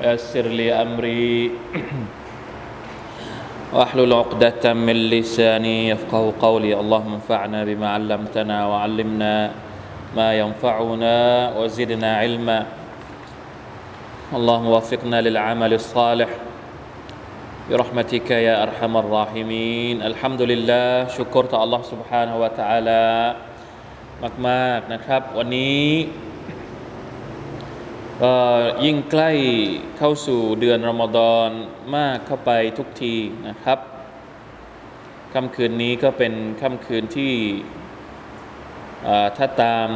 ويسر لي أمري واحلل عقدة من لساني يفقه قولي اللهم انفعنا بما علمتنا وعلمنا ما ينفعنا وزدنا علما اللهم وفقنا للعمل الصالح برحمتك يا أرحم الراحمين الحمد لله ชุกรต่อ Allah سبحانه และ تعالى มากๆนะครับ วันนี้ก็ ยิ่งใกล้เข้าสู่เดือนรอมฎอนมากเข้าไปทุกทีนะครับค่ำคืนนี้ก็เป็นค่ำคืนที่ถ้าตาม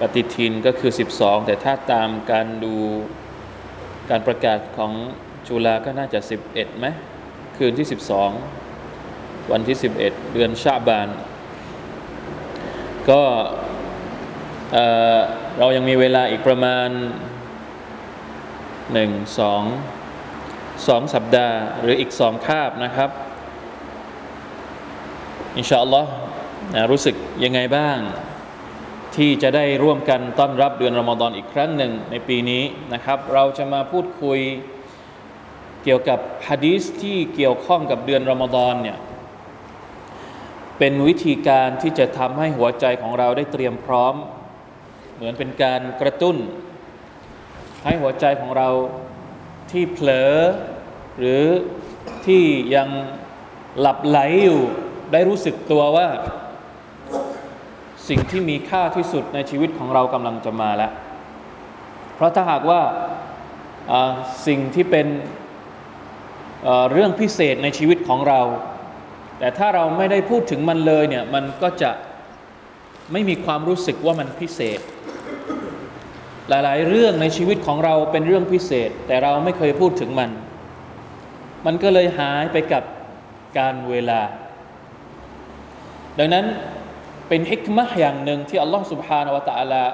ปฏิทินก็คือ 12 แต่ถ้าตามการดูการประกาศของจุฬาก็น่าจะ 11ไหมคืนที่ 12 วันที่ 11 เดือนชาบาน ก็ เเรายังมีเวลาอีกประมาณหนึ่งสองสองสัปดาห์ หรืออีกสองคาบนะครับ อินชาอัลลอฮ์รู้สึกยังไงบ้าง ที่จะได้ร่วมกันต้อนรับเดือนรอมฎอนอีกครั้งหนึ่งในปีนี้นะครับ เราจะมาพูดคุยเกี่ยวกับฮะดีสที่เกี่ยวข้องกับเดือนรอมฎอนเนี่ยเป็นวิธีการที่จะทำให้หัวใจของเราได้เตรียมพร้อม เหมือนเป็นการกระตุ้น ให้หัวใจของเราที่เผลอ หรือที่ยังหลับไหลอยู่ได้รู้สึกตัวว่า สิ่งที่มีค่าที่สุดในชีวิตของเรากำลังจะมาแล้ว เพราะถ้าหากว่าสิ่งที่เป็นเรื่องพิเศษในชีวิตของเรา แต่ถ้าเราไม่ได้พูดถึงมันเลยเนี่ยมันก็จะไม่มีความรู้สึกว่ามันพิเศษ หลายๆ เรื่องในชีวิตของเราเป็นเรื่องพิเศษ แต่เราไม่เคยพูดถึงมัน มันก็เลยหายไปกับการเวลา ดังนั้นเป็นฮิกมะอย่างหนึ่งที่อัลลอฮฺสุบฮานาวะตะอาลา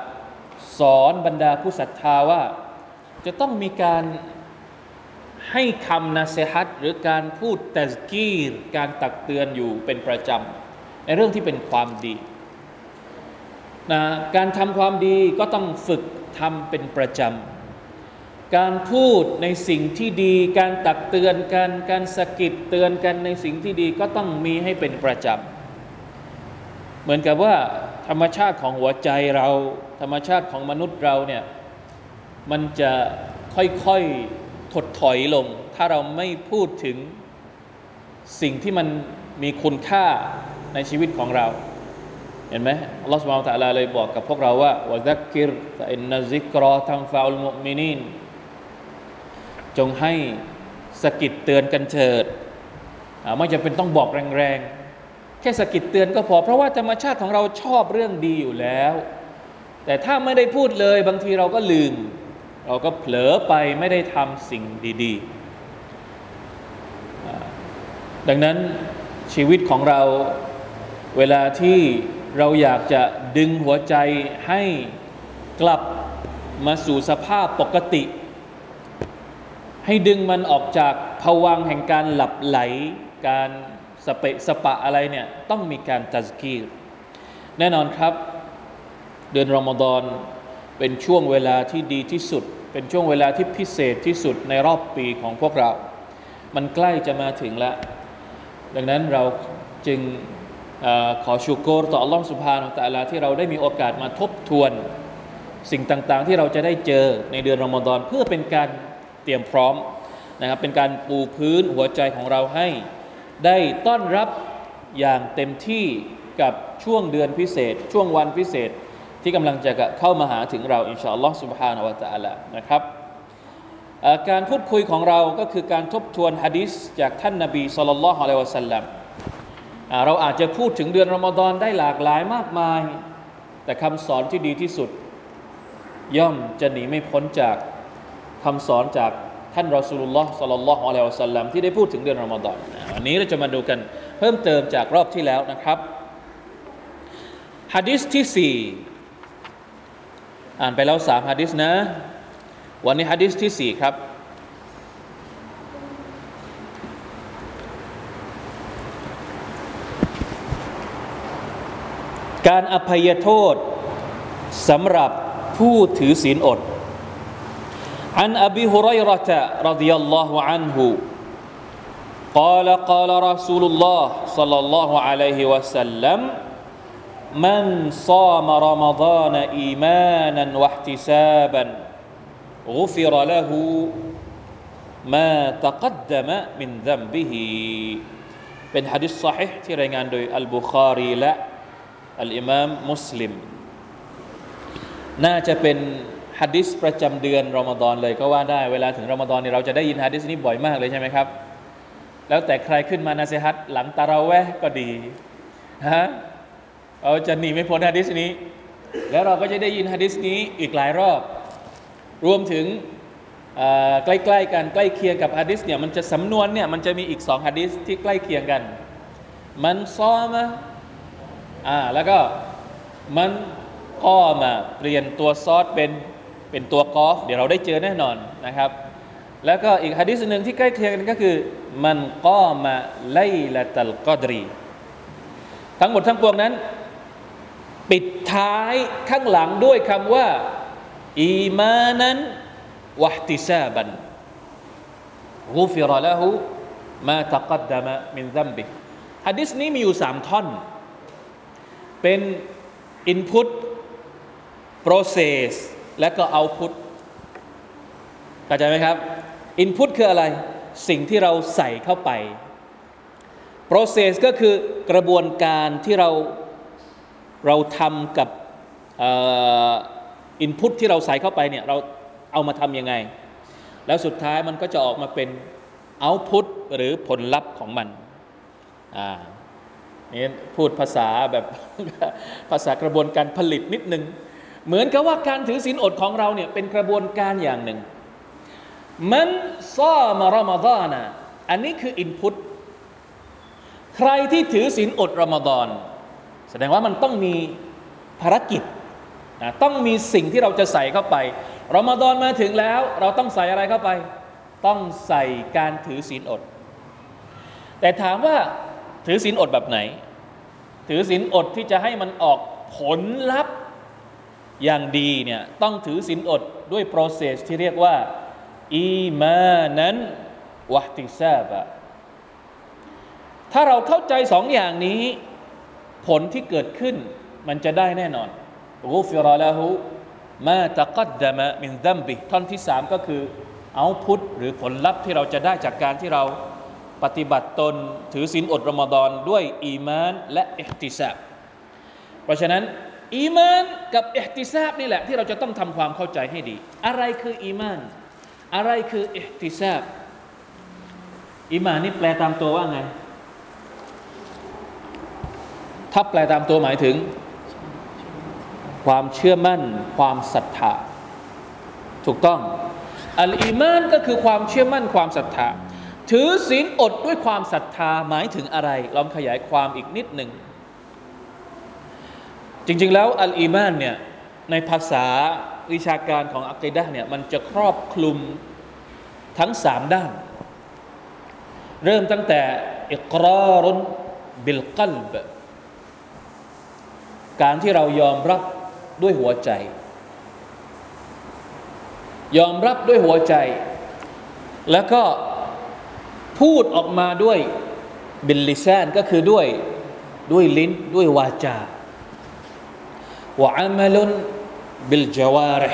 สอนบรรดาผู้ศรัทธาว่า จะต้องมีการให้คำนาเซฮัตหรือการพูดแต่กีรการตักเตือนอยู่เป็นประจำในเรื่องที่เป็นความดีนะการทำความดีก็ต้องฝึก ทำเป็นประจำ การพูดในสิ่งที่ดี การตักเตือนกัน การสะกิดเตือนกันในสิ่งที่ดีก็ต้องมีให้เป็นประจำ เหมือนกับว่าธรรมชาติของหัวใจเรา ธรรมชาติของมนุษย์เราเนี่ยมันจะค่อยๆถดถอยลง ถ้าเราไม่พูดถึงสิ่งที่มันมีคุณค่าในชีวิตของเรา ห็นไหมอัลลอฮฺสุบานตะลาเลยบอกกับพวกเราว่าวะซักกิรฟอินนซิกรอทังฟาอุลมุมินีนจงให้สกิดเตือนกันเถิดไม่จำเป็นต้องบอกแรงๆ แค่สกิดเตือนก็พอ เพราะว่าธรรมชาติของเราชอบเรื่องดีอยู่แล้ว แต่ถ้าไม่ได้พูดเลยบางทีเราก็ลืม เราก็เผลอไปไม่ได้ทำสิ่งดีๆ ดังนั้นชีวิตของเราเวลาที่ เราอยากจะดึงหัวใจให้กลับมาสู่สภาพปกติ ให้ดึงมันออกจากภวังแห่งการหลับไหล การสเปะสปะอะไรเนี่ยต้องมีการตัสกีร แน่นอนครับ เดือนรอมฎอนเป็นช่วงเวลาที่ดีที่สุด เป็นช่วงเวลาที่พิเศษที่สุดในรอบปีของพวกเรา มันใกล้จะมาถึงแล้ว ดังนั้นเราจึง ขอชูโกรต่อ Allah سبحانه และ تعالى ที่เราได้มีโอกาสมาทบทวน สิ่งต่างๆ ที่เราจะได้เจอในเดือนรอมฎอนเพื่อเป็นการเตรียมพร้อมนะครับเป็นการปูพื้นหัวใจของเราให้ ได้ต้อนรับอย่างเต็มที่กับช่วงเดือนพิเศษ ช่วงวันพิเศษที่กำลังจะเข้ามาหาถึงเราอินชาอัลลอฮ์ سبحانه และ تعالى นะครับการพูดคุยของเราก็คือการทบทวนฮะดิษจากท่านนบีสุลต่านละฮ์อะลัยวะสัลลัม เราอาจจะพูดถึงเดือนรอมฎอนได้หลากหลายมากมาย แต่คำสอนที่ดีที่สุด ย่อมจะหนีไม่พ้นจากคำสอนจากท่านรอสูลุลลอฮ์สัลลัลลอฮุอะลัยฮิวะสัลลัมที่ได้พูดถึงเดือนรอมฎอนวันนี้เราจะมาดูกันเพิ่มเติมจากรอบที่แล้วนะครับฮะดิษที่สี่อ่านไปแล้วสามฮะดิษนะ วันนี้ฮะดิษที่สี่ครับ การอภัยโทษสำหรับผู้ถือศีลอด عن أبي هريرة رضي الله عنه قال قال رسول الله صلى الله عليه وسلم من صام رمضان إيمانا واحتسابا غفر له ما تقدم من ذنبه เป็นฮะดิษสሒที่รายงานโดยอัลบุคารีและ อัลอิมามมุสลิม น่าจะเป็นฮะดิษประจำเดือนรอมฎอนเลยก็ว่าได้เวลาถึงรอมฎอนเนี่ยเราจะได้ยินฮะดิษนี้บ่อยมากเลยใช่ไหมครับ แล้วแต่ใครขึ้นมานาเซฮัตหลังตาราเวะก็ดีฮะเราจะหนีไม่พ้นฮะดิษนี้ แล้วเราก็จะได้ยินฮะดิษนี้อีกหลายรอบ รวมถึงใกล้ๆกันใกล้เคียงกับฮะดิษเนี่ยมันจะสำนวนเนี่ยมันจะมีอีกสองฮะดิษที่ใกล้เคียงกัน มันซ้อมะ อ่าแล้วก็มันก็มาเปลี่ยนตัวซอสเป็นเป็นตัวกอฟเดี๋ยวเราได้เจอแน่นอนนะครับ แล้วก็อีกฮะดิษหนึ่งที่ใกล้เคียงกันก็คือ มันก็มาไลละตัลกอดรี ทั้งหมดทั้งปวงนั้น ปิดท้ายข้างหลังด้วยคำว่า อีมานันวะติซาบันกูฟิรละหูมาตะกัดดามะมินซัมบิฮะดิษนี้มีอยู่สามท่อน เป็น input process และก็ output เข้าใจไหมครับ input คืออะไรสิ่งที่เราใส่เข้าไป process ก็คือกระบวนการที่เราเราทำกับ input ที่เราใส่เข้าไปเนี่ยเราเอามาทำยังไง แล้วสุดท้ายมันก็จะออกมาเป็น output หรือผลลัพธ์ของมันอ่า นี่พูดภาษาแบบภาษากระบวนการผลิตนิดนึง เหมือนกับว่าการถือศีลอดของเราเนี่ยเป็นกระบวนการอย่างหนึ่ง มันซ้อมารอมฎอนะอันนี้คืออินพุตใครที่ถือศีลอดรอมฎอนแสดงว่ามันต้องมีภารกิจต้องมีสิ่งที่เราจะใส่เข้าไปรอมฎอนมาถึงแล้ว เราต้องใส่อะไรเข้าไป ต้องใส่การถือศีลอด แต่ถามว่าถือศีลอดแบบไหน ถือศีลอดที่จะให้มันออกผลลัพธ์อย่างดีเนี่ยต้องถือศีลอดด้วย process ที่เรียกว่าอีมานั้นวะติซาบะถ้าเราเข้าใจสองอย่างนี้ ผลที่เกิดขึ้นมันจะได้แน่นอนกูฟิรละหูมาตะกัดดามะมินดัมบิท่อนที่สามก็คือเอาพุทหรือผลลัพธ์ที่เราจะได้จากการที่เรา ปฏิบัติตนถือศีลอดรอมฎอนด้วยอีมานและอิติซาบเพราะฉะนั้นอีมานกับอิติซาบนี่แหละที่เราจะต้องทำความเข้าใจให้ดี อะไรคืออีมาน อะไรคืออิติซาบอีมานนี่แปลตามตัวว่าไง ถ้าแปลตามตัวหมายถึง ความเชื่อมั่น ความศรัทธา ถูกต้อง อัลอีมานก็คือความเชื่อมั่นความศรัทธา ถือศีลอดด้วยความศรัทธาหมายถึงอะไร ลองขยายความอีกนิดหนึ่ง จริง ๆ แล้วอัลอีมานเนี่ยในภาษาวิชาการของอัคดะเนี่ยมันจะครอบคลุมทั้งสามด้าน เริ่มตั้งแต่อิกรารุนบิลกัลบการที่เรายอมรับด้วยหัวใจ ยอมรับด้วยหัวใจ แล้วก็ พูดออกมาด้วยบิลลิซานก็คือด้วยด้วยลิ้นด้วยวาจาวะอามัลุนบิลจาวาระ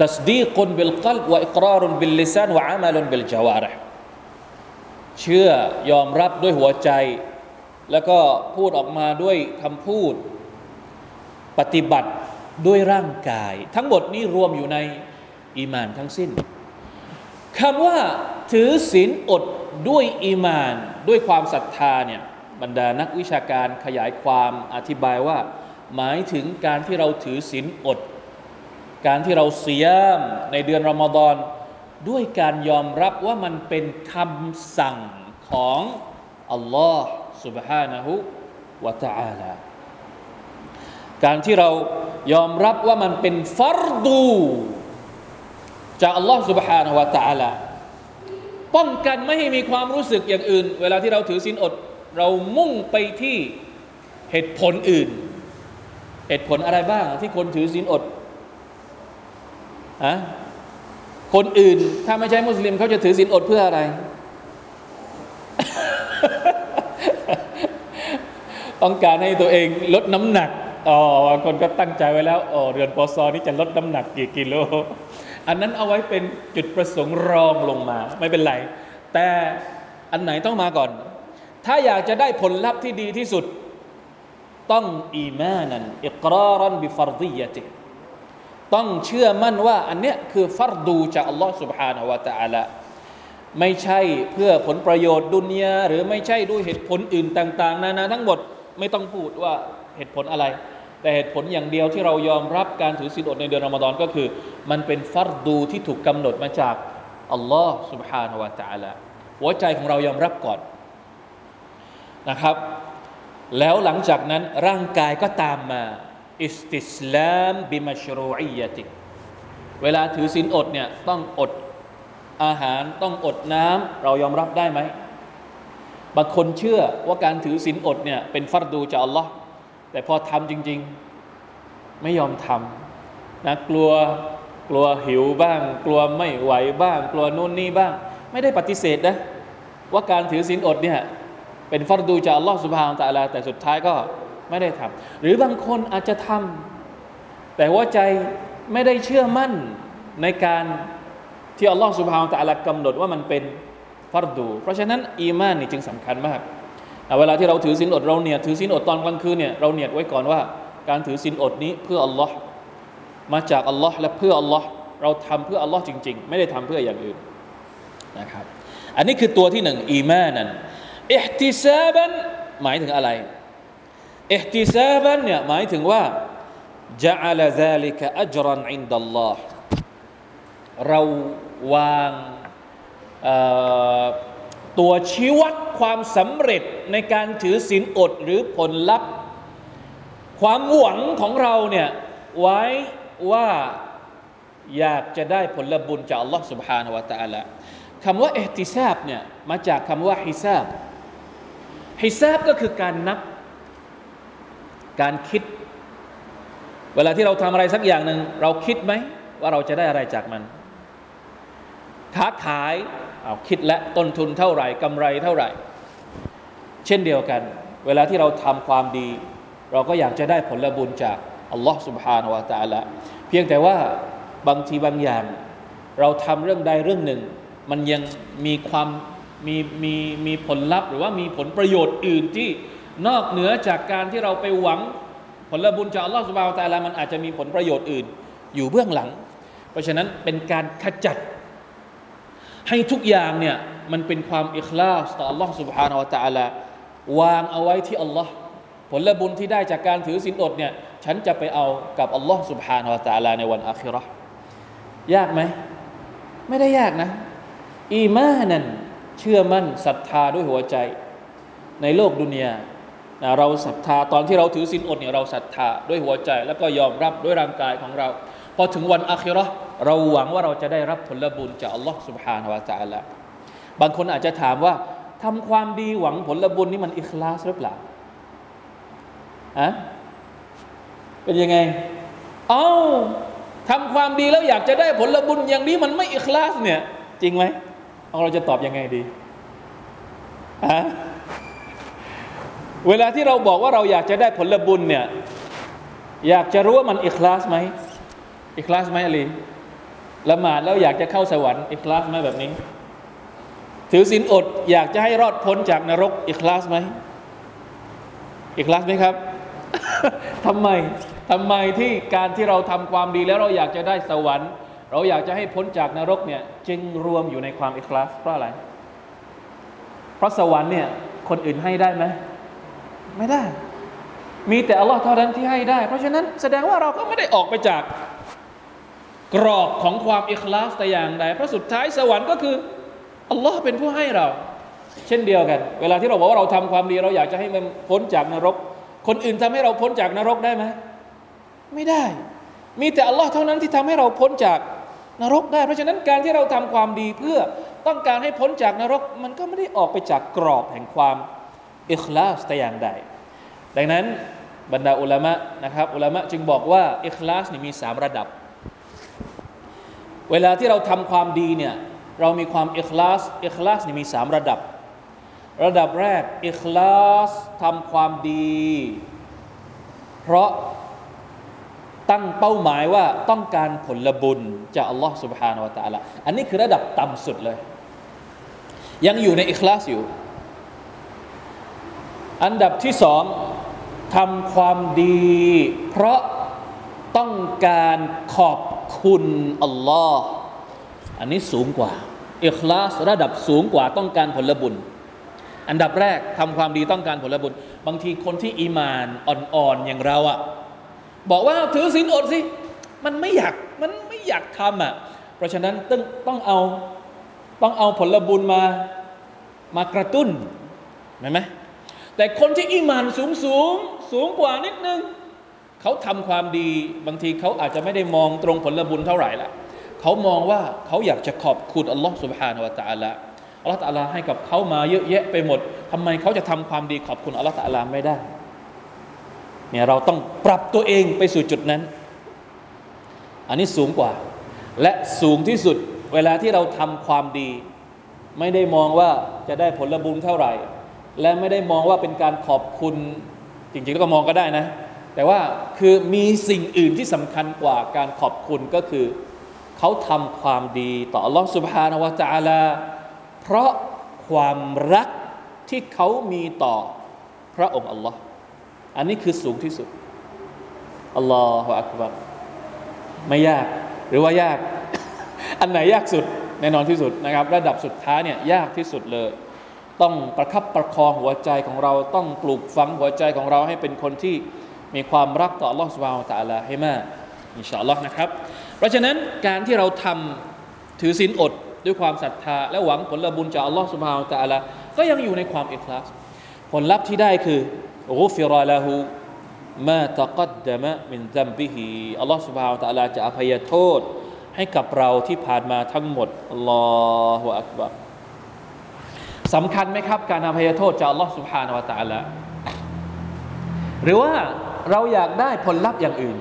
تصديق بالقلب وإقرار باللسان وعمل بالجوارح เชื่อยอมรับด้วยหัวใจ แล้วก็พูดออกมาด้วยคำพูด ปฏิบัติด้วยร่างกาย ทั้งหมดนี้รวมอยู่ในอีมานทั้งสิ้นคำว่า ถือศีลอดด้วยอีมาน ด้วยความศรัทธาเนี่ยบรรดานักวิชาการขยายความอธิบายว่า หมายถึงการที่เราถือศีลอด การที่เราเสียมในเดือนรอมฎอน ด้วยการยอมรับว่ามันเป็นคำสั่งของอัลลอฮ์ سبحانه และ تعالى การที่เรายอมรับว่ามันเป็นฟัรดู จากอัลลอฮ์ سبحانه และ تعالى ป้องกันไม่ให้มีความรู้สึกอย่างอื่น เวลาที่เราถือศีลอด เรามุ่งไปที่เหตุผลอื่น เหตุผลอะไรบ้างที่คนถือศีลอดอะคนอื่นถ้าไม่ใช่มุสลิมเขาจะถือศีลอดเพื่ออะไร ต้องการให้ตัวเองลดน้ำหนักอ๋อคนก็ตั้งใจไว้แล้วอ๋อเรือนปอซอนี่จะลดน้ำหนักกี่กิโล อันนั้นเอาไว้เป็นจุดประสงค์รองลงมา ไม่เป็นไร แต่อันไหนต้องมาก่อน ถ้าอยากจะได้ผลลัพธ์ที่ดีที่สุด ต้องอีมานันอิกรารันบิฟารดียะติต้องเชื่อมั่นว่า อันเนี้ยคือฟัรดูจากอัลลอฮ์ سبحانه และ تعالى ไม่ใช่เพื่อผลประโยชน์ดุนยาหรือไม่ใช่ด้วยเหตุผลอื่นต่าง ๆ นานาทั้งหมดไม่ต้องพูดว่าเหตุผลอะไร แต่เหตุผลอย่างเดียวที่เรายอมรับการถือศีลอดในเดือนรอมฎอนก็คือ มันเป็นฟัรดูที่ถูกกำหนดมาจากอัลลอฮ์ سبحانه และ تعالى หัวใจของเรายอมรับก่อนนะครับ แล้วหลังจากนั้นร่างกายก็ตามมาอิสติสลามบิมัชรูอียติเวลาถือศีลอดเนี่ยต้องอดอาหารต้องอดน้ำเรายอมรับได้ไหมบางคนเชื่อว่าการถือศีลอดเนี่ยเป็นฟัรดูจากอัลลอฮ์ แต่พอทำจริง ๆ ไม่ยอมทำนะกลัวกลัวหิวบ้าง กลัวไม่ไหวบ้าง กลัวนู่นนี่บ้าง ไม่ได้ปฏิเสธนะ ว่าการถือศีลอดเนี่ยเป็นฟัรดูจากอัลลอฮ์สุบฮานตะลาแต่สุดท้ายก็ไม่ได้ทำหรือบางคนอาจจะทำแต่ว่าใจไม่ได้เชื่อมั่นในการที่อัลลอฮ์สุบฮานตะลากำหนดว่ามันเป็นฟัรดู เพราะฉะนั้นอีมานนี่จึงสำคัญมาก เวลาที่เราถือศีลอดเราเนียดถือศีลอดตอนกลางคืนเนี่ยเราเนียดไว้ก่อนว่า การถือศีลอดนี้เพื่ออัลลอฮ์มาจากอัลลอฮ์และเพื่ออัลลอฮ์เราทำเพื่ออัลลอฮ์จริง ๆ ไม่ได้ทำเพื่ออย่างอื่นนะครับ อันนี้คือตัวที่หนึ่งอีมานันอิฮติซาบันหมายถึงอะไรอิฮติซาบันเนี่ยหมายถึงว่าจะอัลซาลิกะอัจรันอินดัลลอฮ์เราวาง ตัวชี้วัดความสำเร็จในการถือศีลอดหรือผลลัพธ์ ความหวังของเราเนี่ยไว้ว่าอยากจะได้ผลบุญจากอัลลอฮ์ سبحانه และ تعالى คำว่าเอติซาบเนี่ยมาจากคำว่าฮิซาบฮิซาบก็คือการนับ การคิด เวลาที่เราทำอะไรสักอย่างหนึ่งเราคิดไหมว่าเราจะได้อะไรจากมัน ค้าขาย เอาคิดและต้นทุนเท่าไหร่กำไรเท่าไหร่ เช่นเดียวกัน เวลาที่เราทำความดี เราก็อยากจะได้ผลบุญจากอัลลอฮ์ سبحانه และ تعالى เพียงแต่ว่าบางทีบางอย่าง เราทำเรื่องใดเรื่องหนึ่ง มันยังมีความมีมีมีผลลัพธ์ หรือว่ามีผลประโยชน์อื่นที่นอกเหนือจากการที่เราไปหวังผลบุญจากอัลลอฮฺสุบฮานตะลามันอาจจะมีผลประโยชน์อื่น อยู่เบื้องหลัง เพราะฉะนั้นเป็นการขจัด ให้ทุกอย่างเนี่ยมันเป็นความอิคลาสต่ออัลลอฮฺสุบฮานาวะตะลาวางเอาไว้ที่อัลลอฮ์ผลบุญที่ได้จากการถือศีลอดเนี่ยฉันจะไปเอากับอัลลอฮ์สุบฮานาวะตะลาในวันอาคิราะห์ยากไหม ไม่ได้ยากนะ อีมานันเชื่อมั่นศรัทธาด้วยหัวใจ ในโลกดุนยาเราศรัทธาตอนที่เราถือศีลอดเนี่ยเราศรัทธาด้วยหัวใจ แล้วก็ยอมรับด้วยร่างกายของเรา พอถึงวันอาคิราะห์ เราหวังว่าเราจะได้รับผลบุญจากอัลลอฮ์ سبحانه และ تعالى บางคนอาจจะถามว่าทำความดีหวังผลบุญนี่มันอิคลาสหรือเปล่าอะเป็นยังไง เอาทำความดีแล้วอยากจะได้ผลบุญอย่างนี้มันไม่อิคลาสเนี่ย จริงไหมเราจะตอบยังไงดีอะเวลาที่เราบอกว่าเราอยากจะได้ผลบุญเนี่ย อยากจะรู้ว่ามันอิคลาสไหมอิคลาสไหมอลี ละหมาดแล้วอยากจะเข้าสวรรค์อิคลาสไหมแบบนี้ ถือศีลอดอยากจะให้รอดพ้นจากนรกอิคลาสไหมอิคลาสไหมครับทำไมทำไมที่การที่เราทำความดีแล้วเราอยากจะได้สวรรค์ เราอยากจะให้พ้นจากนรกเนี่ยจึงรวมอยู่ในความอิคลาสเพราะอะไร เพราะสวรรค์เนี่ยคนอื่นให้ได้ไหมไม่ได้ มีแต่อัลลอฮ์เท่านั้นที่ให้ได้ เพราะฉะนั้นแสดงว่าเราก็ไม่ได้ออกไปจาก กรอบของความอิคลาสแต่อย่างใดเพราะสุดท้ายสวรรค์ก็คืออัลลอฮ์เป็นผู้ให้เรา เช่นเดียวกัน เวลาที่เราบอกว่าเราทำความดีเราอยากจะให้มันพ้นจากนรก คนอื่นทำให้เราพ้นจากนรกได้ไหมไม่ได้ มีแต่อัลลอฮ์เท่านั้นที่ทำให้เราพ้นจากนรกได้ เพราะฉะนั้นการที่เราทำความดีเพื่อต้องการให้พ้นจากนรก มันก็ไม่ได้ออกไปจากกรอบแห่งความอิคลาสแต่อย่างใด ดังนั้นบรรดาอุลามะนะครับอุลามะจึงบอกว่าอิคลาสนี่มีสามระดับ เวลาที่เราทำความดีเนี่ยเรามีความอิคลาสอิคลาสนี่มีสามระดับ ระดับแรกอิคลาสทำความดี เพราะตั้งเป้าหมายว่าต้องการผลบุญจากอัลลอฮ์ سبحانه และ تعالى อันนี้คือระดับต่ำสุดเลย ยังอยู่ในอิคลาสอยู่ อันดับที่สองทำความดี เพราะต้องการขอบ คุณอัลลอฮ์อันนี้สูงกว่าอิคลาสระดับสูงกว่าต้องการผลบุญ อันดับแรกทำความดีต้องการผลบุญ บางทีคนที่อีมานอ่อนๆอย่างเราอะบอกว่าถือศีลอดสิ มันไม่อยากมันไม่อยากทำอะเพราะฉะนั้นต้องต้องเอาต้องเอาผลบุญมามากระตุ้นเห็นไหมแต่คนที่อิมานสูงสูงสูงกว่านิดนึง เขาทำความดี บางทีเขาอาจจะไม่ได้มองตรงผลบุญเท่าไหร่ละเขามองว่าเขาอยากจะขอบคุณอัลลอฮ์ سبحانه และ تعالى อัลลอฮ์ตะลาให้กับเขามาเยอะแยะไปหมด ทำไมเขาจะทำความดีขอบคุณอัลลอฮ์ตะลาไม่ได้เนี่ยเราต้องปรับตัวเองไปสู่จุดนั้น อันนี้สูงกว่า และสูงที่สุดเวลาที่เราทำความดี ไม่ได้มองว่าจะได้ผลบุญเท่าไหร่ และไม่ได้มองว่าเป็นการขอบคุณ จริงๆแล้วก็มองก็ได้นะ แต่ว่าคือมีสิ่งอื่นที่สำคัญกว่าการขอบคุณก็คือ เขาทำความดีต่ออัลลอฮฺสุบฮานาวะจาลา เพราะความรักที่เขามีต่อพระองค์อัลลอฮ์อันนี้คือสูงที่สุดอัลลอฮฺอักบัรไม่ยากหรือว่ายาก อันไหนยากสุดแน่นอนที่สุดนะครับ ระดับสุดท้ายเนี่ยยากที่สุดเลย ต้องประคับประคองหัวใจของเราต้องปลูกฝังหัวใจของเราให้เป็นคนที่ มีความรักต่อ Allah سبحانه และ تعالى ให้มาก อินชาอัลลอฮ์นะครับ เพราะฉะนั้นการที่เราทำถือศีลอดด้วยความศรัทธา และหวังผลบุญจาก Allah سبحانه และ تعالى ก็ยังอยู่ในความอิคลาส ผลลัพธ์ที่ได้คือ غفر له ما تقدم من ذنبه อัลลอฮฺ سبحانه และ تعالى จะอภัยโทษ ให้กับเราที่ผ่านมาทั้งหมดอัลลอฮฺอักบัรสำคัญไหมครับ การอภัยโทษจากอัลลอฮฺ سبحانه และ تعالى หรือว่า เราอยากได้ผลลัพธ์อย่างอื่น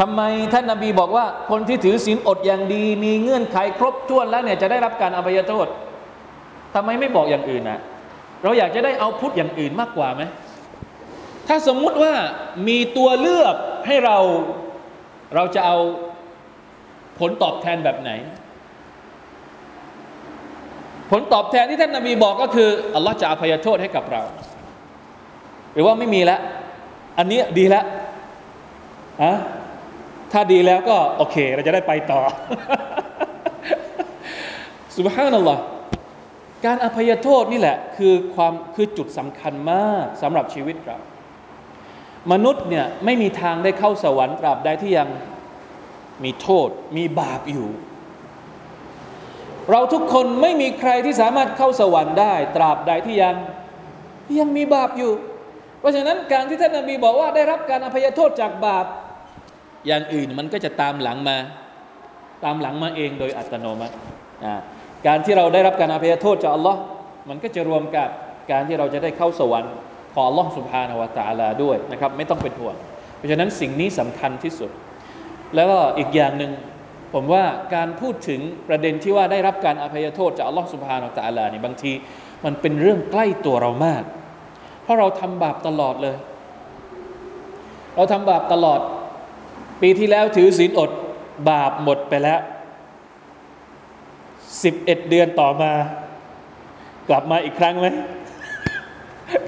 ทำไมท่านนาบีบอกว่าคนที่ถือศีลอดอย่างดี มีเงื่อนไขครบถ้วนแล้วเนี่ยจะได้รับการอภัยโทษทำไมไม่บอกอย่างอื่นนะเราอยากจะได้เอาพุทธอย่างอื่นมากกว่าไหมถ้าสมมุติว่ามีตัวเลือกให้เราเราจะเอาผลตอบแทนแบบไหน ผลตอบแทนที่ท่านนาบีบอกก็คืออัลลอฮ์จะอภัยโทษให้กับเรา หรือว่าไม่มีแล้ว อันนี้ดีแล้วอะถ้าดีแล้วก็โอเค เราจะได้ไปต่อสุบฮานัลลอฮ์การอภัยโทษนี่แหละ คือความคือจุดสำคัญมากสำหรับชีวิตเรามนุษย์เนี่ยไม่มีทางได้เข้าสวรรค์ตราบใดที่ยังมีโทษ มีบาปอยู่ เราทุกคนไม่มีใครที่สามารถเข้าสวรรค์ได้ ตราบใดที่ยังยังมีบาปอยู่ เพราะฉะนั้นการที่ท่านนบีบอกว่าได้รับการอภัยโทษจากบาป อย่างอื่นมันก็จะตามหลังมา ตามหลังมาเองโดยอัตโนมัติการที่เราได้รับการอภัยโทษจากอัลลอฮ์มันก็จะรวมกับการที่เราจะได้เข้าสวรรค์ของอัลลอฮ์สุบฮานาวะตาลาด้วยนะครับ ไม่ต้องเป็นห่วง เพราะฉะนั้นสิ่งนี้สำคัญที่สุด แล้วก็อีกอย่างหนึ่งผมว่าการพูดถึงประเด็นที่ว่าได้รับการอภัยโทษจากอัลลอฮ์สุบฮานาวะตาลานี่บางที มันเป็นเรื่องใกล้ตัวเรามาก เพราะเราทำบาปตลอดเลย เราทำบาปตลอด ปีที่แล้วถือศีลอด บาปหมดไปแล้วสิบเอ็ดเดือนต่อมา กลับมาอีกครั้งไหม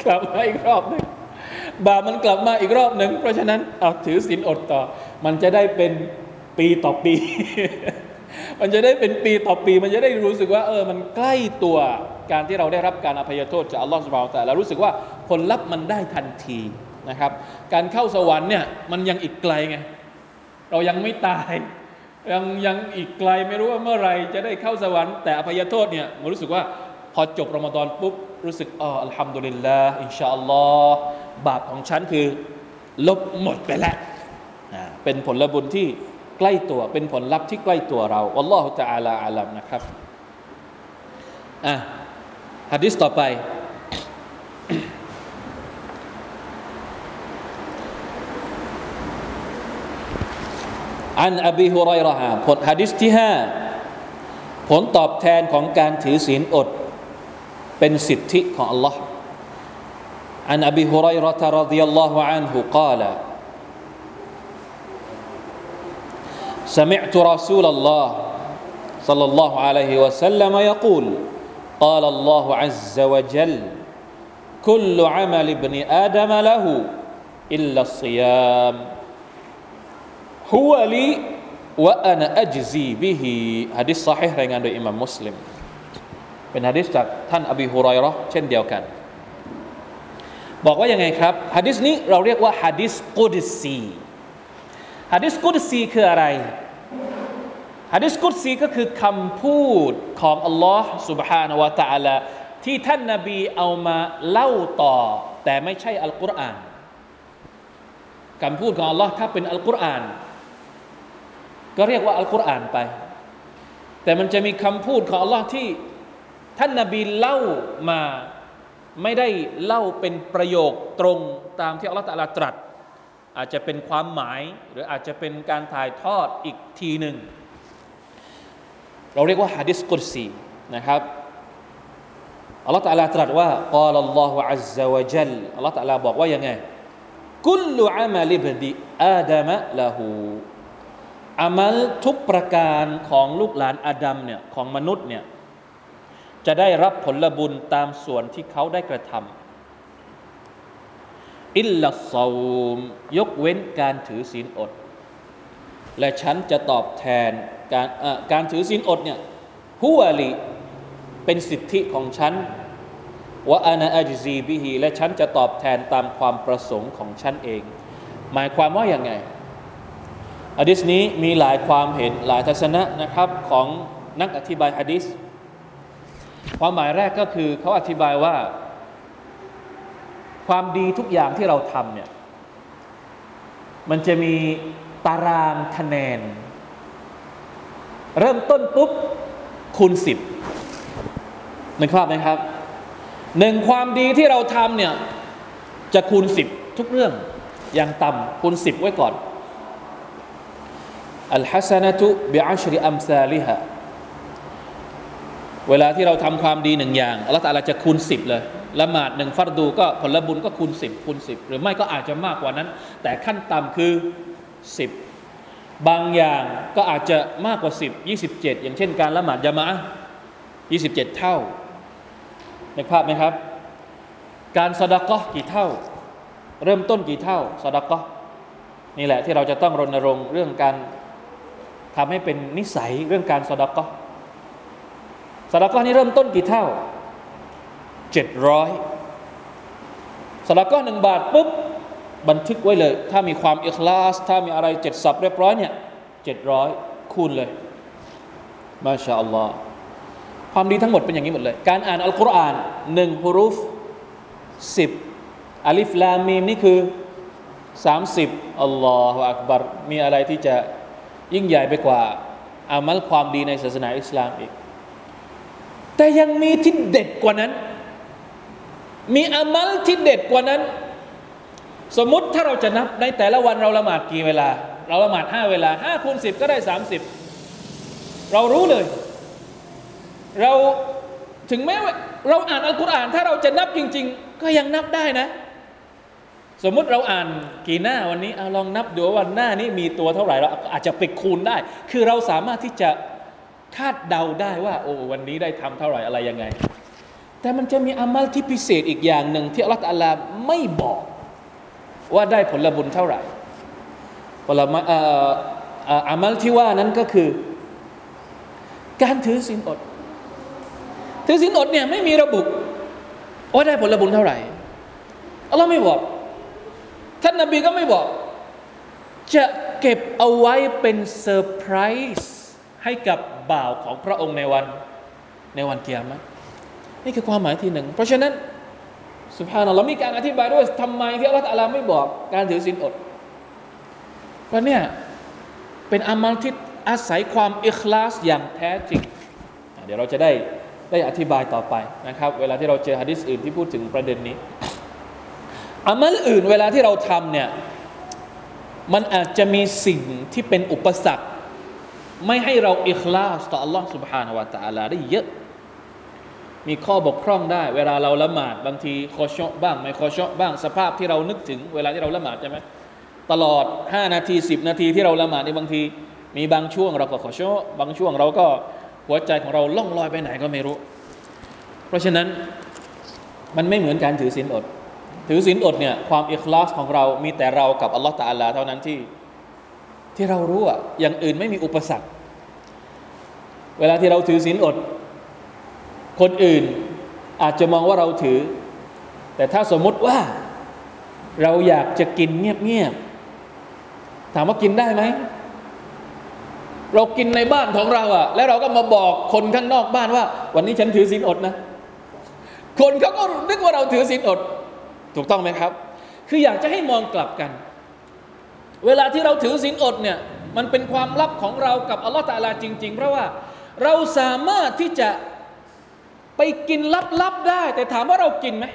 กลับมาอีกรอบหนึ่งบาปมันกลับมาอีกรอบหนึ่งเพราะฉะนั้นเอาถือศีลอดต่อ มันจะได้เป็นปีต่อปี มันจะได้เป็นปีต่อปี มันจะได้รู้สึกว่า เออ มันใกล้ตัว การที่เราได้รับการอภัยโทษจากอัลลอฮฺสุบฮานแต่เรารู้สึกว่าผลลัพธ์มันได้ทันทีนะครับ การเข้าสวรรค์เนี่ยมันยังอีกไกลไงเรายังไม่ตายยังยังอีกไกลไม่รู้ว่าเมื่อไรจะได้เข้าสวรรค์แต่อภัยโทษเนี่ยมันรู้สึกว่าพอจบรอมฎอนปุ๊บรู้สึกอ๋ออัลฮัมดุลิลลาห์อินชาอัลลอฮ์บาปของฉันคือ ลบหมดไปแล้วเป็นผลบุญที่ใกล้ตัวเป็นผลลัพธ์ที่ใกล้ตัวเราอัลลอฮฺตะอาลาอาลัมนะครับอะ ฮะดิษต่อไป อันอบีฮุไรเราะฮ์ผลฮะดิษที่ห้าผลตอบแทนของการถือศีลอด เป็นสิทธิของ Allah عن أبي هريرة رضي الله عنه قال سمعت رسول الله صلى الله عليه وسلم يقول قال الله عز وجل كل عمل ابن آدم له إلا الصيام هو لي وأنا أجزي به حديث صحيح รายงานโดยอิหมัมมุสลิมเป็นฮะดิษจากท่านอบีฮุไรเราะห์เช่นเดียวกัน บอกว่ายังไงครับฮะดิษนี้เราเรียกว่าฮะดิษกุดซีฮะดิษกุดซีคืออะไร ฮะดิษกุดซีก็คือคำพูดของอัลลอฮ์ سبحانه และ تعالى ที่ท่านนาบีเอามาเล่าต่อ แต่ไม่ใช่อัลกุรอานคำพูดของอัลลอฮ์ถ้าเป็นอัลกุรอาน ก็เรียกว่าอัลกุรอานไป แต่มันจะมีคำพูดของอัลลอฮ์ที่ท่านนาบีเล่ามาไม่ได้เล่าเป็นประโยคตรงตามที่อัลลอฮฺตะลาตรัส อาจจะเป็นความหมาย หรืออาจจะเป็นการถ่ายทอดอีกทีหนึ่ง เราเรียกว่าฮะดิษกุรซีนะครับอัลลอฮฺตะลาตรัสว่ากาลอัลลอฮฺอัลซะวะจัลอัลลอฮฺตะลาบอกว่ายังไงกุลูอามัลิบดิอาดามะละหูอามัลทุกประการของลูกหลานอาดัมเนี่ยของมนุษย์เนี่ยจะได้รับผลบุญตามส่วนที่เขาได้กระทำอิลลัสซาอุมยกเว้นการถือศีลอด และฉันจะตอบแทนการการถือศีลอดเนี่ยฮุวาลีเป็นสิทธิของฉันว่าอานาอัจซีบิฮีและฉันจะตอบแทนตามความประสงค์ของฉันเอง หมายความว่าอย่างไงอะดิษนี้มีหลายความเห็นหลายทัศนะนะครับของนักอธิบายฮะดิษความหมายแรกก็คือเขาอธิบายว่า ความดีทุกอย่างที่เราทำเนี่ยมันจะมี ตารางคะแนน เริ่มต้นปุ๊บ คูณสิบนึกภาพไหมครับหนึ่งความดีที่เราทำเนี่ย จะคูณสิบทุกเรื่อง อย่างต่ำคูณสิบไว้ก่อนอัลฮัสนะตุบิอัชริอัมซาลิฮะเวลาที่เราทำความดีหนึ่งอย่างอัลลอฮฺตาลาจะคูณสิบเลยละหมาดหนึ่งฟัรดูก็ผลบุญก็คูณสิบคูณสิบหรือไม่ก็อาจจะมากกว่านั้น แต่ขั้นต่ำคือ สิบบางอย่างก็อาจจะมากกว่าสิบยี่สิบเจ็ดอย่างเช่นการละหมาดยามะยี่สิบเจ็ดเท่าในภาพไหมครับ การสดากะกี่เท่า เริ่มต้นกี่เท่าสดากะนี่แหละที่เราจะต้องรณรงค์เรื่องการทำให้เป็นนิสัยเรื่องการสดากะสดากะนี่เริ่มต้นกี่เท่าเจ็ดร้อยสดากะหนึ่งบาทปุ๊บ บันทึกไว้เลย ถ้ามีความอิคลาส ถ้ามีอะไรเจ็ดสับเรียบร้อยเนี่ยเจ็ดร้อยคูณเลยมาชาอัลลอฮ์ความดีทั้งหมดเป็นอย่างนี้หมดเลย การอ่านอัลกุรอานหนึ่งฮุรุฟสิบอัลิฟลามีมนี่คือสามสิบอัลลอฮฺอักบัรมีอะไรที่จะยิ่งใหญ่ไปกว่าอามัลความดีในศาสนาอิสลามอีก แต่ยังมีที่เด็ดกว่านั้น มีอามัลที่เด็ดกว่านั้น สมมติถ้าเราจะนับในแต่ละวันเราละหมาดกี่เวลา เราละหมาดห้าเวลาห้าคูณสิบก็ได้สามสิบเรารู้เลย เราถึงแม้ว่าเราอ่านอัลกุรอานถ้าเราจะนับจริง ๆ ก็ยังนับได้นะ สมมุติเราอ่านกี่หน้าวันนี้เอาลองนับดูว่าวันหน้านี้มีตัวเท่าไหร่เราอาจจะไปคูณได้ คือเราสามารถที่จะคาดเดาได้ว่า โอ้วันนี้ได้ทำเท่าไหร่อะไรยังไง แต่มันจะมีอามัลที่พิเศษอีกอย่างหนึ่งที่อัลลอฮฺไม่บอก ว่าได้ผลบุญเท่าไหร่ผลมาอามัลที่ว่านั้นก็คือ การถือศีลอด ถือศีลอดเนี่ยไม่มีระบุว่าได้ผลบุญเท่าไหร่อัลลอฮ์ไม่บอก ท่านนบีก็ไม่บอก จะเก็บเอาไว้เป็นเซอร์ไพรส์ให้กับบ่าวของพระองค์ในวัน ในวันเกียรตินี่คือความหมายที่หนึ่ง เพราะฉะนั้น สุภาพนัลลอฮ์มีการอธิบายด้วยทำไมที่อัลลอฮฺตะอาลาไม่บอกการถือศีลอดเพราะเนี่ยเป็นอามัลที่อาศัยความอิคลาสอย่างแท้จริง เดี๋ยวเราจะได้ได้อธิบายต่อไปนะครับ เวลาที่เราเจอฮะดิษอื่นที่พูดถึงประเด็นนี้ อามัลอื่นเวลาที่เราทำเนี่ยมันอาจจะมีสิ่งที่เป็นอุปสรรค ไม่ให้เราอิคลาสต่อ Allah سبحانه และ تعالى ได้เยอะ มีข้อบกพร่องได้ เวลาเราละหมาดบางทีคอชอบ้าง ไม่คอชอบ้างสภาพที่เรานึกถึง เวลาที่เราละหมาดใช่ไหมตลอด 5 นาที 10 นาทีที่เราละหมาดในบางที มีบางช่วงเราก็ขอชอบางช่วงเราก็หัวใจของเราล่องลอยไปไหนก็ไม่รู้ เพราะฉะนั้นมันไม่เหมือนการถือศีลอด ถือศีลอดเนี่ยความอิคลาสของเรามีแต่เรากับอัลลอฮฺตาอัลลาเท่านั้นที่ที่เรารู้อะอย่างอื่นไม่มีอุปสรรค เวลาที่เราถือศีลอด คนอื่นอาจจะมองว่าเราถือ แต่ถ้าสมมติว่าเราอยากจะกินเงียบๆ ถามว่ากินได้ไหม เรากินในบ้านของเราอะแล้วเราก็มาบอกคนข้างนอกบ้านว่า วันนี้ฉันถือศีลอดนะ คนเขาก็นึกว่าเราถือศีลอด ถูกต้องไหมครับ คืออยากจะให้มองกลับกัน เวลาที่เราถือศีลอดเนี่ยมันเป็นความลับของเรากับอัลลอฮฺตาลาจริง ๆ เพราะว่าเราสามารถที่จะ ไปกินลับๆได้ แต่ถามว่าเรากินไหม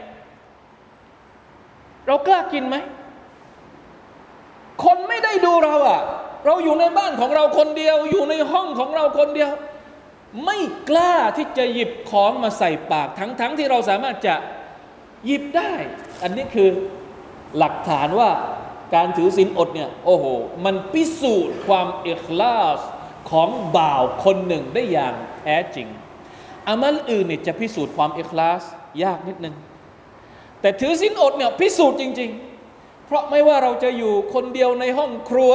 เรากล้ากินไหม คนไม่ได้ดูเราอะเราอยู่ในบ้านของเราคนเดียว อยู่ในห้องของเราคนเดียว ไม่กล้าที่จะหยิบของมาใส่ปาก ทั้งๆทที่เราสามารถจะหยิบได้ อันนี้คือหลักฐานว่าการถือศีลอดเนี่ยโอ้โห มันพิสูจน์ความเอิคลาสของบ่าวคนหนึ่งได้อย่างแท้จริง อามัลอื่นเนี่ยจะพิสูจน์ความเอิคลาสยากนิดนึง แต่ถือศีลอดเนี่ยพิสูจน์จริง ๆ เพราะไม่ว่าเราจะอยู่คนเดียวในห้องครัว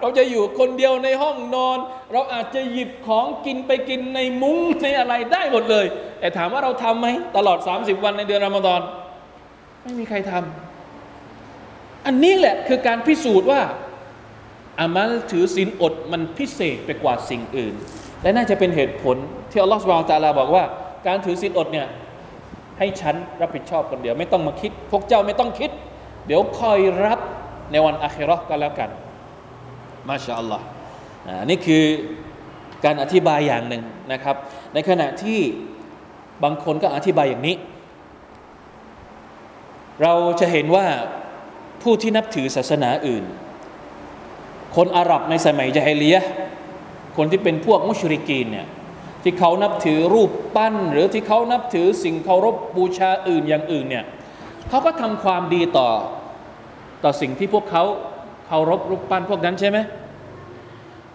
เราจะอยู่คนเดียวในห้องนอน เราอาจจะหยิบของกินไปกินในมุ้งในอะไรได้หมดเลย แต่ถามว่าเราทำไหมตลอด 30 วันในเดือนรอมฎอน ไม่มีใครทำอันนี้แหละคือการพิสูจน์ว่าอามัลถือศีลอดมันพิเศษไปกว่าสิ่งอื่น และน่าจะเป็นเหตุผลที่อัลลอฮฺสุบานตะลาบอกว่า การถือศีลอดเนี่ยให้ฉันรับผิดชอบคนเดียว ไม่ต้องมาคิด พวกเจ้าไม่ต้องคิด เดี๋ยวคอยรับในวันอาคิรอก็แล้วกัน มาชาอัลลอฮ์อันนี้คือการอธิบายอย่างหนึ่งนะครับ ในขณะที่บางคนก็อธิบายอย่างนี้ เราจะเห็นว่าผู้ที่นับถือศาสนาอื่น คนอาหรับในสมัยจาฮิลียะ คนที่เป็นพวกมุชริกีนเนี่ยที่เขานับถือรูปปั้น หรือที่เขานับถือสิ่งเคารพบูชาอื่นอย่างอื่นเนี่ยเขาก็ทำความดีต่อต่อสิ่งที่พวกเขาเคารพรูปปั้นพวกนั้นใช่ไหม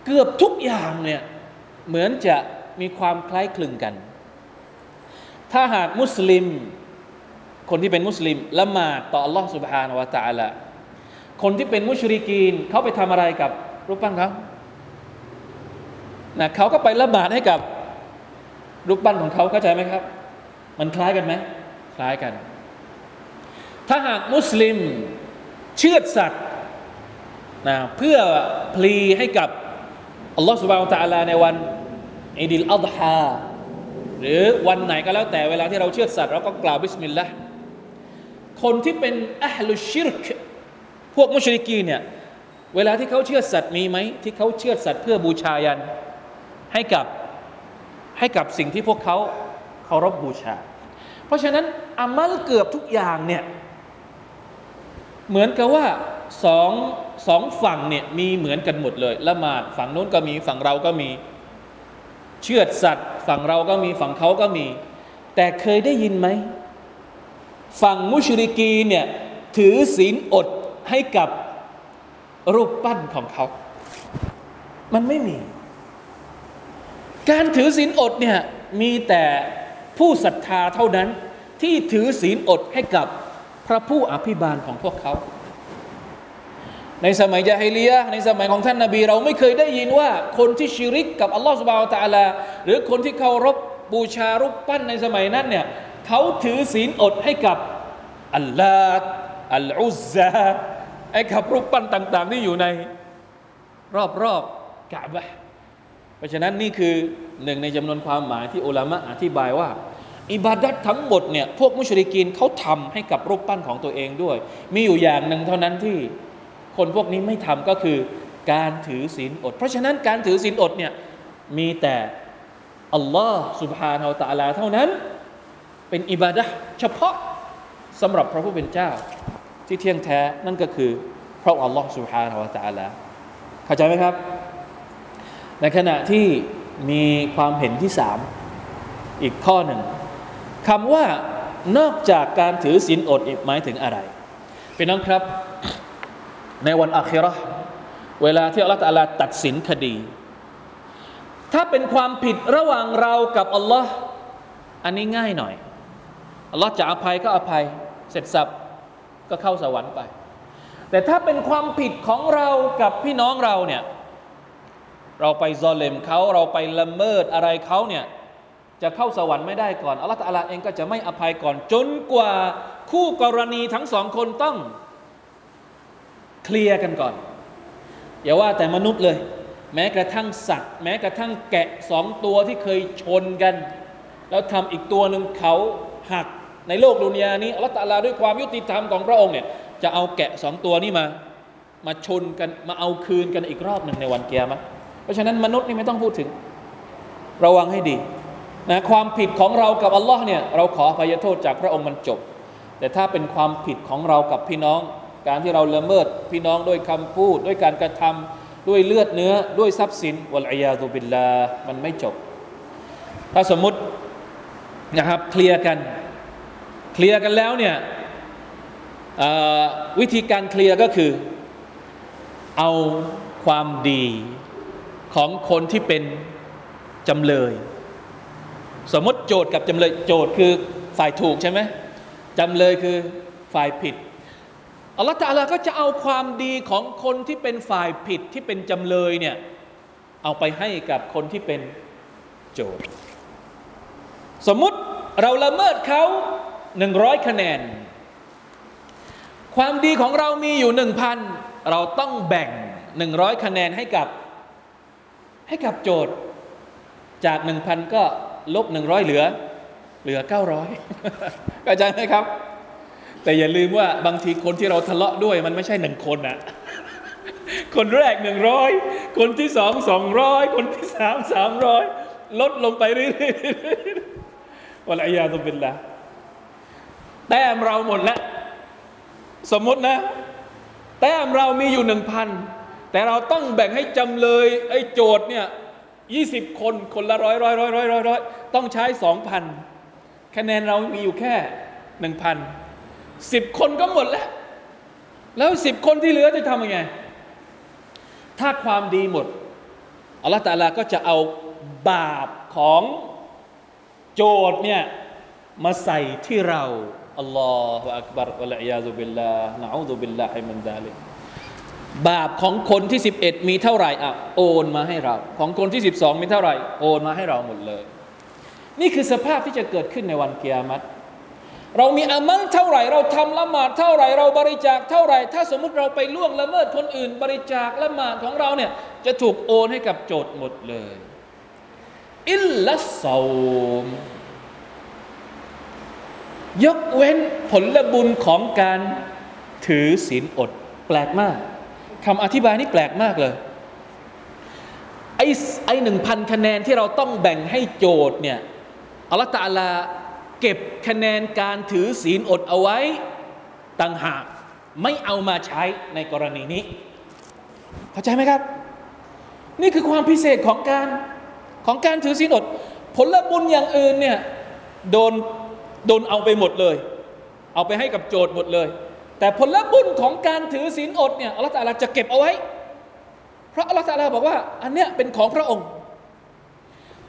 เกือบทุกอย่างเนี่ยเหมือนจะมีความคล้ายคลึงกัน ถ้าหากมุสลิม คนที่เป็นมุสลิมละหมาดต่อ Allah سبحانه และ تعالى คนที่เป็นมุชริกีนเขาไปทำอะไรกับรูปปั้นเขา นะเขาก็ไปละหมาดให้กับรูปปั้นของเขาเข้าใจไหมครับ มันคล้ายกันไหมคล้ายกัน ถ้าหากมุสลิมเชือดสัตว์นะเพื่อพลีให้กับอัลลอฮฺสุบฮานะฮูวะตะอาลาในวันอีดิลอัฎฮาหรือวันไหนก็แล้วแต่เวลาที่เราเชือดสัตว์เราก็กล่าวบิสมิลลาห์คนที่เป็นอะฮ์ลุชชิรก์พวกมุชริกีนเนี่ยเวลาที่เขาเชือดสัตว์มีไหมที่เขาเชื่อสัตว์เพื่อบูชายัน ให้กับให้กับสิ่งที่พวกเขาเคารพบูชา เพราะฉะนั้นอามัลเกือบทุกอย่างเนี่ยเหมือนกับว่าสองสองฝั่งเนี่ยมีเหมือนกันหมดเลย ละหมาดฝั่งนู้นก็มีฝั่งเราก็มีเชื่อสัตว์ ฝั่งเราก็มีฝั่งเขาก็มี แต่เคยได้ยินไหมฝั่งมุชริกีเนี่ยถือศีลอดให้กับรูปปั้นของเขา มันไม่มี การถือศีลอดเนี่ยมีแต่ผู้ศรัทธาเท่านั้นที่ถือศีลอดให้กับพระผู้อภิบาลของพวกเขา ในสมัยจาฮิเลียในสมัยของท่านนาบี เราไม่เคยได้ยินว่าคนที่ชิริกกับอัลลอฮฺสุบานตะลา หรือคนที่เคารพบูชารูปปั้นในสมัยนั้นเนี่ยเขาถือศีลอดให้กับอัลลาห์อัลอุซาไอ้กับรูปปั้นต่าง ๆ ที่อยู่ในรอบๆกะบะ เพราะฉะนั้นนี่คือหนึ่งในจำนวนความหมายที่อุลามะอธิบายว่า อิบาดัตทั้งหมดเนี่ยพวกมุชริกีนเขาทำให้กับรูปปั้นของตัวเองด้วย มีอยู่อย่างหนึ่งเท่านั้นที่คนพวกนี้ไม่ทำก็คือการถือศีลอด เพราะฉะนั้นการถือศีลอดเนี่ยมีแต่อัลลอฮ์สุบฮานาอัลลาเท่านั้น เป็นอิบาดะเฉพาะสำหรับพระผู้เป็นเจ้า ที่เที่ยงแท้นั่นก็คือพระอัลลอฮ์สุบฮานาอัลลาเข้าใจไหมครับ ในขณะที่มีความเห็นที่สามอีกข้อหนึ่งคำว่านอกจากการถือศีลอดหมายถึงอะไรเป็นน้องครับ ในวันอาคิเราะห์เวลาที่อัลลอฮฺตาลาตัดสินคดี ถ้าเป็นความผิดระหว่างเรากับอัลลอฮ์อันนี้ง่ายหน่อยอัลลอฮ์จะอภัยก็อภัย เสร็จสับก็เข้าสวรรค์ไป แต่ถ้าเป็นความผิดของเรากับพี่น้องเราเนี่ย เราไปซอเลมเขาเราไปละเมิดอะไรเขาเนี่ยจะเข้าสวรรค์ไม่ได้ก่อนอัลลอฮฺตาลาเองก็จะไม่อภัยก่อน จนกว่าคู่กรณีทั้งสองคนต้องเคลียร์กันก่อน อย่าว่าแต่มนุษย์เลย แม้กระทั่งสัตว์ แม้กระทั่งแกะสองตัวที่เคยชนกัน แล้วทำอีกตัวหนึ่งเขาหักในโลกดุนยานี้อัลลอฮฺตาลาด้วยความยุติธรรมของพระองค์เนี่ยจะเอาแกะสองตัวนี้มา มาชนกันมาเอาคืนกันอีกรอบหนึ่งในวันเกียรติ เพราะฉะนั้นมนุษย์นี่ไม่ต้องพูดถึง ระวังให้ดีนะความผิดของเรากับอัลลอฮ์เนี่ยเราขออภัยโทษจากพระองค์มันจบ แต่ถ้าเป็นความผิดของเรากับพี่น้อง การที่เราละเมิดพี่น้องด้วยคำพูด ด้วยการกระทำด้วยเลือดเนื้อด้วยทรัพย์สินวัลอยาตุบิลลามันไม่จบ ถ้าสมมุตินะครับเคลียร์กันเคลียร์กันแล้วเนี่ยวิธีการเคลียร์ก็คือ เอาความดี ของคนที่เป็นจำเลย สมมติโจทย์กับจำเลย โจทย์คือฝ่ายถูกใช่ไหมจำเลยคือฝ่ายผิดอัลลอฮฺตาลาก็จะเอาความดีของคนที่เป็นฝ่ายผิดที่เป็นจำเลยเนี่ยเอาไปให้กับคนที่เป็นโจทย์สมมุติเราละเมิดเขาหนึ่งร้อยคะแนน ความดีของเรามีอยู่หนึ่งพันเราต้องแบ่งหนึ่งร้อยคะแนนให้กับ ให้กับโจทย์จากหนึ่งพันก็ลบหนึ่งร้อยเหลือ เหลือเก้าร้อยเข้าใจไหมครับ แต่อย่าลืมว่าบางทีคนที่เราทะเลาะด้วยมันไม่ใช่หนึ่งคนอะคนแรกหนึ่งร้อยคนที่สองสองร้อยคนที่สามสามร้อยลดลงไปเรื่อยๆวันอายาตุบินละแต้มเราหมดแล้ว สมมตินะ แต้มเรามีอยู่หนึ่งพัน แต่เราต้องแบ่งให้จำเลย ไอ้โจทย์เนี่ยยี่สิบคนคนละร้อยร้อยร้อยร้อยร้อยร้อยต้องใช้สองพันคะแนนเรามีอยู่แค่หนึ่งพันสิบคนก็หมดแล้ว แล้วสิบคนที่เหลือจะทำยังไง ถ้าความดีหมดอัลลอฮฺตาลาก็จะเอาบาปของโจทย์เนี่ยมาใส่ที่เราอัลลอฮฺอักบาร์วะลัยยาซุบิลลาห์นะอูซุบิลลาฮิมินดาลิก บาปของคนที่ 11 มีเท่าไหร่อะโอนมาให้เรา ของคนที่ 12 มีเท่าไหร่ โอนมาให้เราหมดเลย นี่คือสภาพที่จะเกิดขึ้นในวันเกียรติเรามีอามัลเท่าไหร่ เราทำละหมาดเท่าไหร่ เราบริจาคเท่าไหร่ ถ้าสมมุติเราไปล่วงละเมิดคนอื่น บริจาคละหมาดของเราเนี่ยจะถูกโอนให้กับโจทย์หมดเลย อิลลัสซามยกเว้นผลบุญของการถือศีลอดแปลกมาก คำอธิบายนี่แปลกมากเลยไอ้ไอ้หนึ่งพันคะแนนที่เราต้องแบ่งให้โจทย์เนี่ยอัลลอฮฺตาลาเก็บคะแนนการถือศีลอดเอาไว้ต่างหากไม่เอามาใช้ในกรณีนี้ เข้าใจไหมครับ นี่คือความพิเศษของการของการถือศีลอด ผลบุญอย่างอื่นเนี่ยโดนโดนเอาไปหมดเลย เอาไปให้กับโจทย์หมดเลย แต่ผลบุญของการถือศีลอดเนี่ยอัลลอฮฺตาลาจะเก็บเอาไว้ เพราะอัลลอฮฺตาลาบอกว่า อันเนี้ยเป็นของพระองค์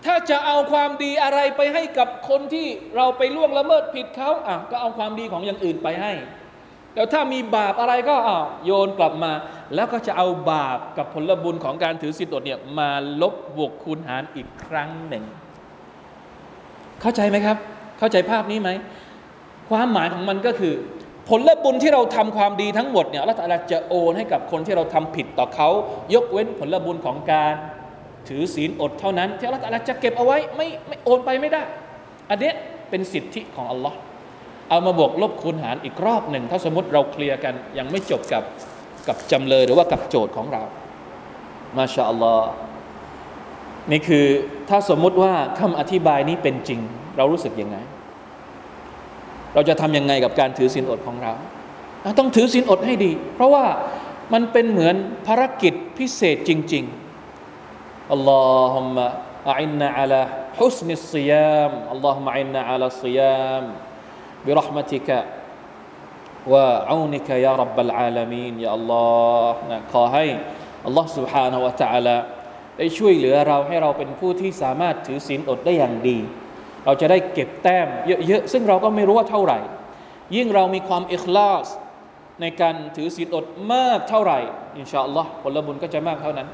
ถ้าจะเอาความดีอะไรไปให้กับคนที่เราไปล่วงละเมิดผิดเขาอะก็เอาความดีของอย่างอื่นไปให้แล้วถ้ามีบาปอะไรก็อะโยนกลับมา แล้วก็จะเอาบาปกับผลบุญของการถือศีลอดเนี่ยมาลบบวกคูณหารอีกครั้งหนึ่ง เข้าใจไหมครับ เข้าใจภาพนี้ไหมความหมายของมันก็คือ ผลและบุญที่เราทำความดีทั้งหมดเนี่ยอัลลอฮฺตอาลาจะโอนให้กับคนที่เราทำผิดต่อเขา ยกเว้นผลบุญของการถือศีลอดเท่านั้น ที่อัลลอฮฺตอาลาจะเก็บเอาไว้ไม่ไม่โอนไปไม่ได้ อันเนี้ยเป็นสิทธิของอัลลอฮ์เอามาบวกลบคูณหารอีกรอบหนึ่ง ถ้าสมมติเราเคลียร์กันยังไม่จบกับกับจำเลยหรือว่ากับโจทย์ของเรา มาชาอัลลอฮ์นี่คือถ้าสมมุติว่าคำอธิบายนี้เป็นจริง เรารู้สึกยังไง เราจะทำยังไงกับการถือศีลอดของเรา ต้องถือศีลอดให้ดี เพราะว่ามันเป็นเหมือนภารกิจพิเศษจริงๆอัลลอฮุมะอัลนะอัลฮุสนิสซิยามอัลลอฮุมะอัลนะอัลซิยาม برحمتك وعونك يا رب العالمين يا الله นะขอให้ อัลลอฮ์ سبحانه และ تعالى ได้ช่วยเหลือเราให้เราเป็นผู้ที่สามารถถือศีลอดได้อย่างดี เราจะได้เก็บแต้มเยอะๆซึ่งเราก็ไม่รู้ว่าเท่าไหร่ ยิ่งเรามีความอิคลาสในการถือศีลอดมากเท่าไหร่ อินชาอัลลอฮ์ผลบุญก็จะมากเท่านั้น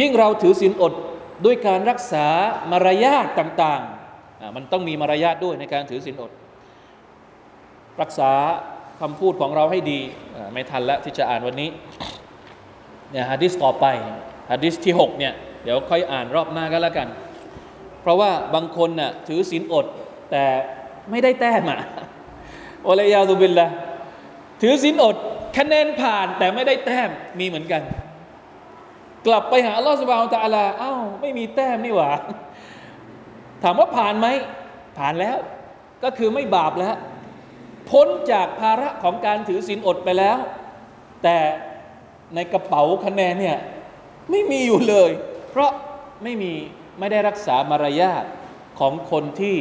ยิ่งเราถือศีลอดด้วยการรักษามารยาทต่างๆ มันต้องมีมารยาทด้วยในการถือศีลอด รักษาคำพูดของเราให้ดี ไม่ทันแล้วที่จะอ่านวันนี้เนี่ยฮะดิษต่อไปฮะดิษที่6เนี่ยเดี๋ยวค่อยอ่านรอบหน้าก็แล้วกัน เพราะว่าบางคนน่ะถือศีลอด แต่ไม่ได้แต้มอะอัลยาตุบิลละถือศีลอดคะแนนผ่านแต่ไม่ได้แต้มมีเหมือนกัน กลับไปหาอัลลอฮฺสุบานตะอัลาอ้าวไม่มีแต้มนี่หว่า ถามว่าผ่านไหมผ่านแล้ว ก็คือไม่บาปแล้ว พ้นจากภาระของการถือศีลอดไปแล้ว แต่ในกระเป๋าคะแนนเนี่ยไม่มีอยู่เลย เพราะไม่มี ไม่ได้รักษามารยาทของคนที่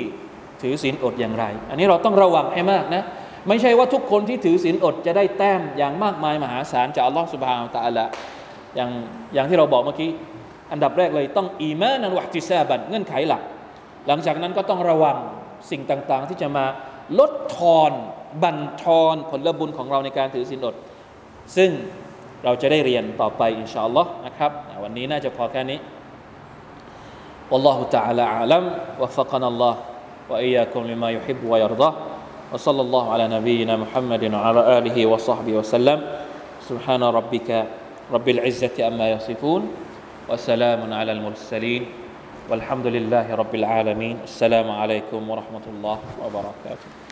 ถือศีลอดอย่างไร อันนี้เราต้องระวังให้มากนะ ไม่ใช่ว่าทุกคนที่ถือศีลอดจะได้แต้มอย่างมากมายมหาศาลจากอัลลอฮฺสุบฮานาตะอัลละอย่างอย่างที่เราบอกเมื่อกี้ อันดับแรกเลยต้องอีมานันวัติซาบันเงื่อนไขหลัก หลังจากนั้นก็ต้องระวังสิ่งต่างๆ ที่จะมาลดทอนบันทอนผลบุญของเราในการถือศีลอด ซึ่งเราจะได้เรียนต่อไปอินชาอัลลอฮ์นะครับ วันนี้น่าจะพอแค่นี้ والله تعالى أعلم. وفقنا الله وإياكم لما يحب ويرضى. وصلى الله على نبينا محمد وعلى آله وصحبه وسلم. سبحان ربك رب العزة أما يصفون. وسلام على المرسلين. والحمد لله رب العالمين. السلام عليكم ورحمة الله وبركاته.